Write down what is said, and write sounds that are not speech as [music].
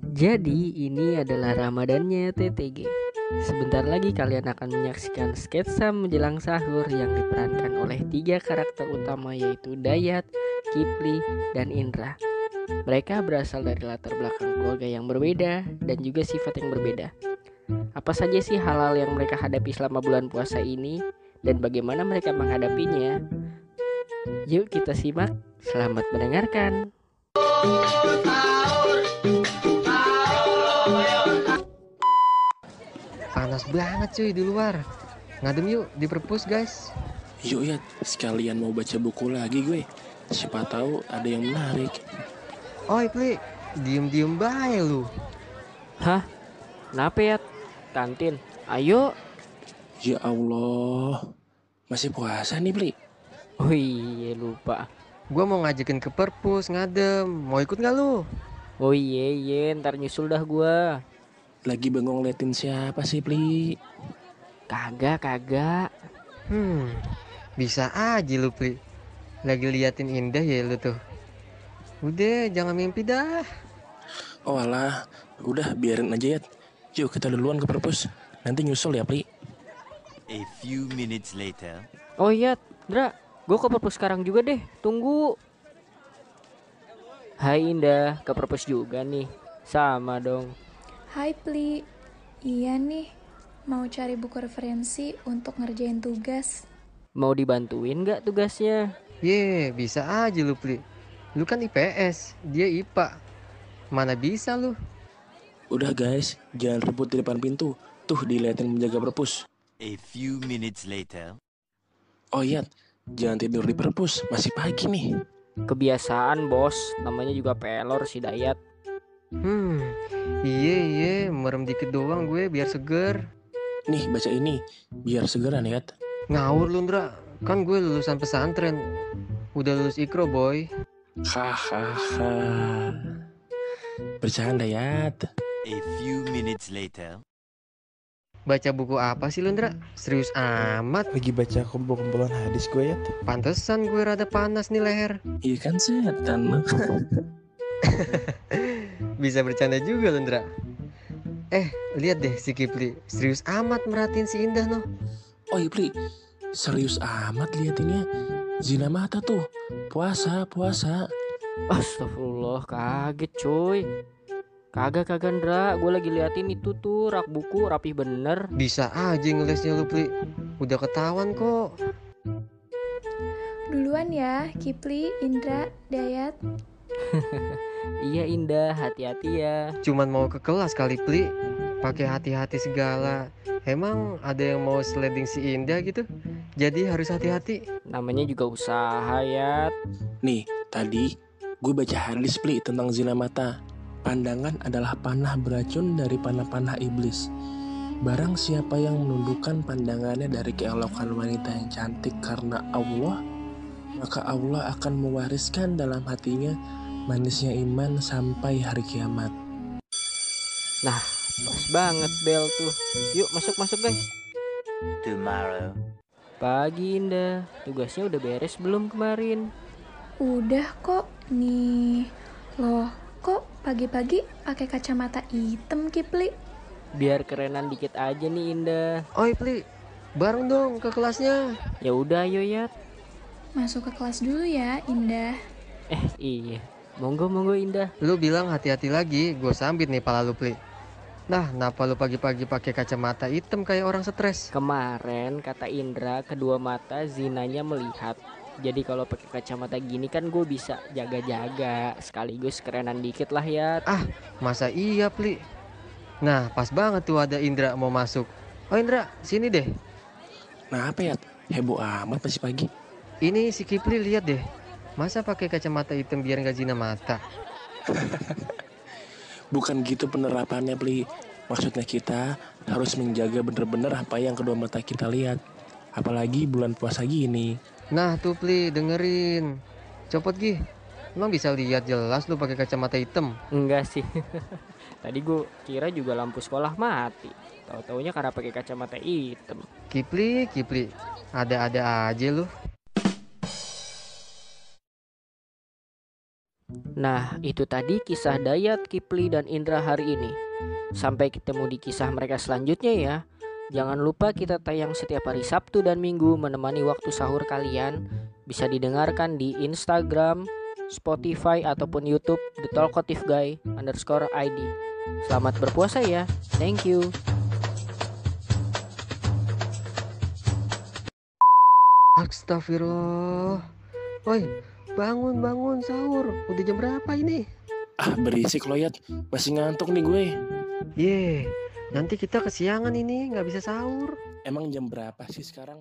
Jadi ini adalah Ramadannya TTG. Sebentar lagi kalian akan menyaksikan sketsa menjelang sahur yang diperankan oleh tiga karakter utama yaitu Dayat, Kipli, dan Indra. Mereka berasal dari latar belakang keluarga yang berbeda dan juga sifat yang berbeda. Apa saja sih hal-hal yang mereka hadapi selama bulan puasa ini dan bagaimana mereka menghadapinya? Yuk kita simak. Selamat mendengarkan. Banget cuy di luar. Ngadem yuk di perpus guys. Yuk ya, sekalian mau baca buku lagi gue. Siapa tahu ada yang menarik. Oi Pli, diem-diem bae lu. Hah? Kenapa ya? Kantin. Ayo. Ya Allah, masih puasa nih Bli. Oh iya lupa. Gua mau ngajakin ke perpus ngadem. Mau ikut nggak lu? Oh iya iya ntar nyusul dah gua. Lagi bengong liatin siapa sih Bli? Kagak kagak. Hmm, bisa aja lu Pli. Lagi liatin indah ya lu tuh. Udah, jangan mimpi dah. Oh alah, udah biarin aja ya. Yuk kita duluan ke perpus. Nanti nyusul ya Bli. A few minutes later. Oh iya, Dra, gue ke perpus sekarang juga deh. Tunggu. Hai Indah, ke perpus juga nih. Sama dong. Hai Pli, iya nih, mau cari buku referensi untuk ngerjain tugas. Mau dibantuin nggak tugasnya? Ye, bisa aja lu Pli. Lu kan IPS, dia IPA. Mana bisa lu? Udah guys, jangan rebut di depan pintu. Tuh diliatin menjaga perpus. A few minutes later. Oh iya, jangan tidur di perpus. Masih pagi nih. Kebiasaan bos, namanya juga pelor si Dayat. Hmm, iye iye, merem dikit doang gue biar seger. Nih baca ini, biar segeran ya. Ngawur lu Ndra, kan gue lulusan pesantren. Udah lulus ikro boy. Hahaha. Bercanda ya. A few minutes later. Baca buku apa sih lu Ndra? Serius amat. Lagi baca kumpul-kumpulan hadis gue ya. Pantesan gue rada panas nih leher. Iya kan setan. [laughs] Bisa bercanda juga lu Ndra. Eh, lihat deh si Kipli. Serius amat merhatiin si Indah noh. Oh iya Pli, serius amat liatinnya. Zina mata tuh. Puasa, puasa. Astagfirullah, kaget cuy. Kagak kagak Ndra, gue lagi liatin itu tuh rak buku rapih bener. Bisa aja ngelesnya lu Pli. Udah ketahuan kok. Duluan ya, Kipli, Indra, Dayat. [laughs] Iya Indah, hati-hati ya. Cuman mau ke kelas kali Pli. Pakai hati-hati segala. Emang ada yang mau sliding si Indah gitu? Jadi harus hati-hati. Namanya juga usaha ya. Nih, tadi gue baca hadis Pli tentang zina mata. Pandangan adalah panah beracun dari panah-panah iblis. Barang siapa yang menundukkan pandangannya dari keelokan wanita yang cantik karena Allah, maka Allah akan mewariskan dalam hatinya manisnya iman sampai hari kiamat. Pas banget bel tuh. Yuk masuk-masuk guys. Tomorrow. Pagi Indah, tugasnya udah beres belum kemarin? Udah kok, nih. Loh, kok pagi-pagi pakai kacamata hitam, Kipli? Biar kerenan dikit aja nih Indah. Oi Pli, bareng dong ke kelasnya. Ya udah ayo ya. Masuk ke kelas dulu ya, Indah. Eh iya. Monggo monggo Indah. Lu bilang hati-hati lagi, gue sambit nih pala lu Pli. Nah, kenapa lu pagi-pagi pakai kacamata hitam kayak orang stres? Kemarin kata Indra kedua mata zinanya melihat. Jadi kalau pakai kacamata gini kan gue bisa jaga-jaga sekaligus kerenan dikit lah ya. Masa iya Pli? Nah, pas banget tuh ada Indra mau masuk. Oh Indra, sini deh. Nah apa ya? Heboh amat masih pagi. Ini si Kipli lihat deh. Masa pakai kacamata hitam biar nggak zina mata? [laughs] Bukan gitu penerapannya Pli. Maksudnya kita harus menjaga bener-bener apa yang kedua mata kita lihat. Apalagi bulan puasa gini. Nah tuh Pli, dengerin. Copot Gi. Emang bisa lihat jelas lu pakai kacamata hitam? Enggak sih. [laughs] Tadi gue kira juga lampu sekolah mati. Tahu-taunya karena pakai kacamata hitam. Kipli, Kipli. Ada-ada aja lu. Nah, itu tadi kisah Dayat, Kipli, dan Indra hari ini. Sampai ketemu di kisah mereka selanjutnya ya. Jangan lupa kita tayang setiap hari Sabtu dan Minggu menemani waktu sahur kalian. Bisa didengarkan di Instagram, Spotify, ataupun Youtube The Talkative Guy underscore ID. Selamat berpuasa ya. Thank you. Astagfirullah. Woi, bangun bangun sahur. Udah jam berapa ini? Ah berisik lo Yat, masih ngantuk nih gue. Ye, nanti kita kesiangan ini nggak bisa sahur. Emang jam berapa sih sekarang?